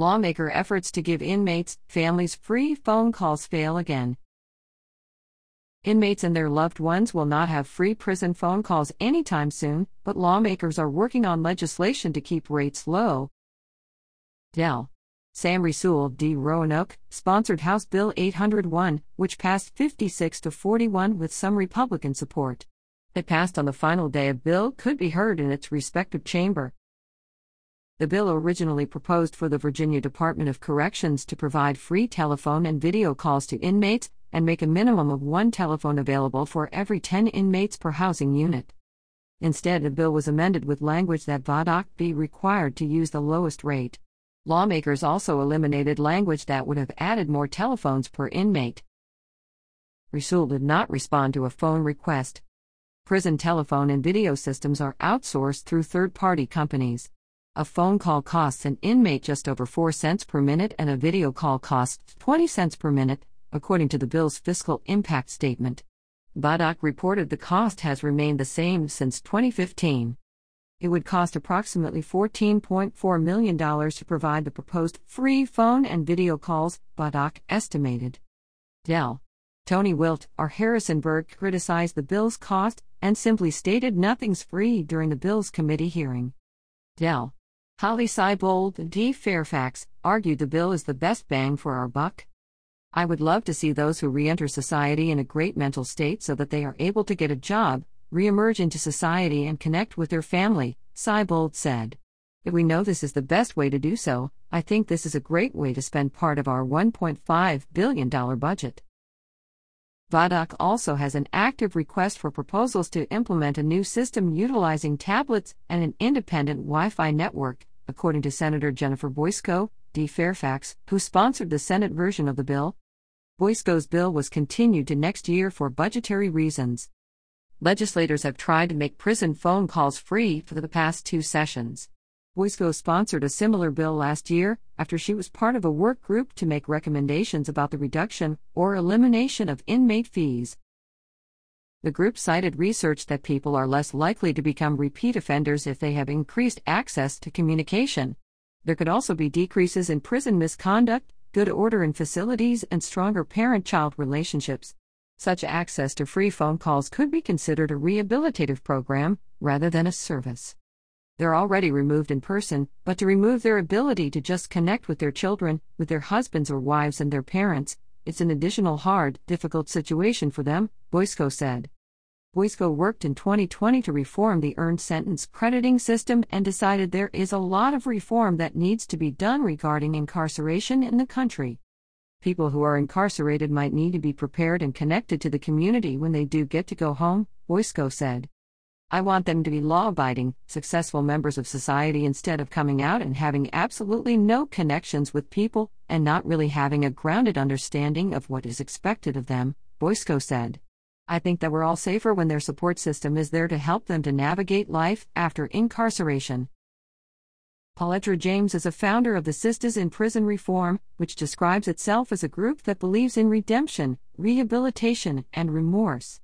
Lawmaker efforts to give inmates, families free phone calls fail again. Inmates and their loved ones will not have free prison phone calls anytime soon, but lawmakers are working on legislation to keep rates low. Del. Sam Rasoul D. Roanoke sponsored House Bill 801, which passed 56 to 41 with some Republican support. It passed on the final day a bill could be heard in its respective chamber. The bill originally proposed for the Virginia Department of Corrections to provide free telephone and video calls to inmates and make a minimum of one telephone available for every 10 inmates per housing unit. Instead, the bill was amended with language that VADOC be required to use the lowest rate. Lawmakers also eliminated language that would have added more telephones per inmate. Rasoul did not respond to a phone request. Prison telephone and video systems are outsourced through third party companies. A phone call costs an inmate just over 4 cents per minute, and a video call costs 20 cents per minute, according to the bill's fiscal impact statement. VADOC reported the cost has remained the same since 2015. It would cost approximately $14.4 million to provide the proposed free phone and video calls, VADOC estimated. Dell, Tony Wilt or Harrisonburg criticized the bill's cost and simply stated nothing's free during the bill's committee hearing. Del. Holly Seibold D. Fairfax argued the bill is the best bang for our buck. I would love to see those who re enter society in a great mental state so that they are able to get a job, re emerge into society, and connect with their family, Seibold said. If we know this is the best way to do so, I think this is a great way to spend part of our $1.5 billion budget. VADOC also has an active request for proposals to implement a new system utilizing tablets and an independent Wi Fi network according to Senator Jennifer Boysko, D. Fairfax, who sponsored the Senate version of the bill. Boysko's bill was continued to next year for budgetary reasons. Legislators have tried to make prison phone calls free for the past two sessions. Boysko sponsored a similar bill last year after she was part of a work group to make recommendations about the reduction or elimination of inmate fees. The group cited research that people are less likely to become repeat offenders if they have increased access to communication. There could also be decreases in prison misconduct, good order in facilities, and stronger parent child relationships. Such access to free phone calls could be considered a rehabilitative program rather than a service. They're already removed in person, but to remove their ability to just connect with their children, with their husbands or wives and their parents, it's an additional hard, difficult situation for them, Boysko said. Boysko worked in 2020 to reform the earned sentence crediting system and decided there is a lot of reform that needs to be done regarding incarceration in the country. People who are incarcerated might need to be prepared and connected to the community when they do get to go home, Boysko said. I want them to be law abiding, successful members of society instead of coming out and having absolutely no connections with people and not really having a grounded understanding of what is expected of them, Boysko said. I think that we're all safer when their support system is there to help them to navigate life after incarceration. Pauletta James is a founder of the Sisters in Prison Reform, which describes itself as a group that believes in redemption, rehabilitation, and remorse.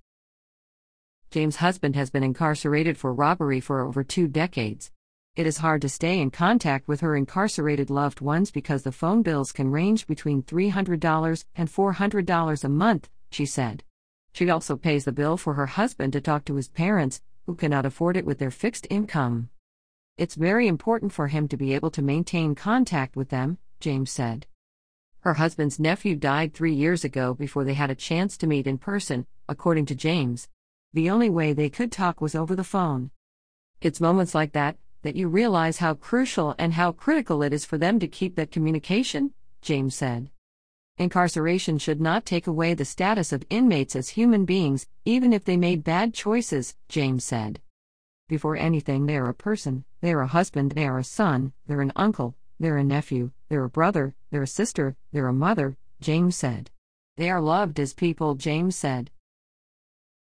James' husband has been incarcerated for robbery for over two decades. It is hard to stay in contact with her incarcerated loved ones because the phone bills can range between $300 and $400 a month, she said. She also pays the bill for her husband to talk to his parents, who cannot afford it with their fixed income. It's very important for him to be able to maintain contact with them, James said. Her husband's nephew died three years ago before they had a chance to meet in person, according to James the only way they could talk was over the phone. It's moments like that that you realize how crucial and how critical it is for them to keep that communication, James said. Incarceration should not take away the status of inmates as human beings, even if they made bad choices, James said. Before anything, they are a person, they are a husband, they are a son, they're an uncle, they're a nephew, they're a brother, they're a sister, they're a mother, James said. They are loved as people, James said.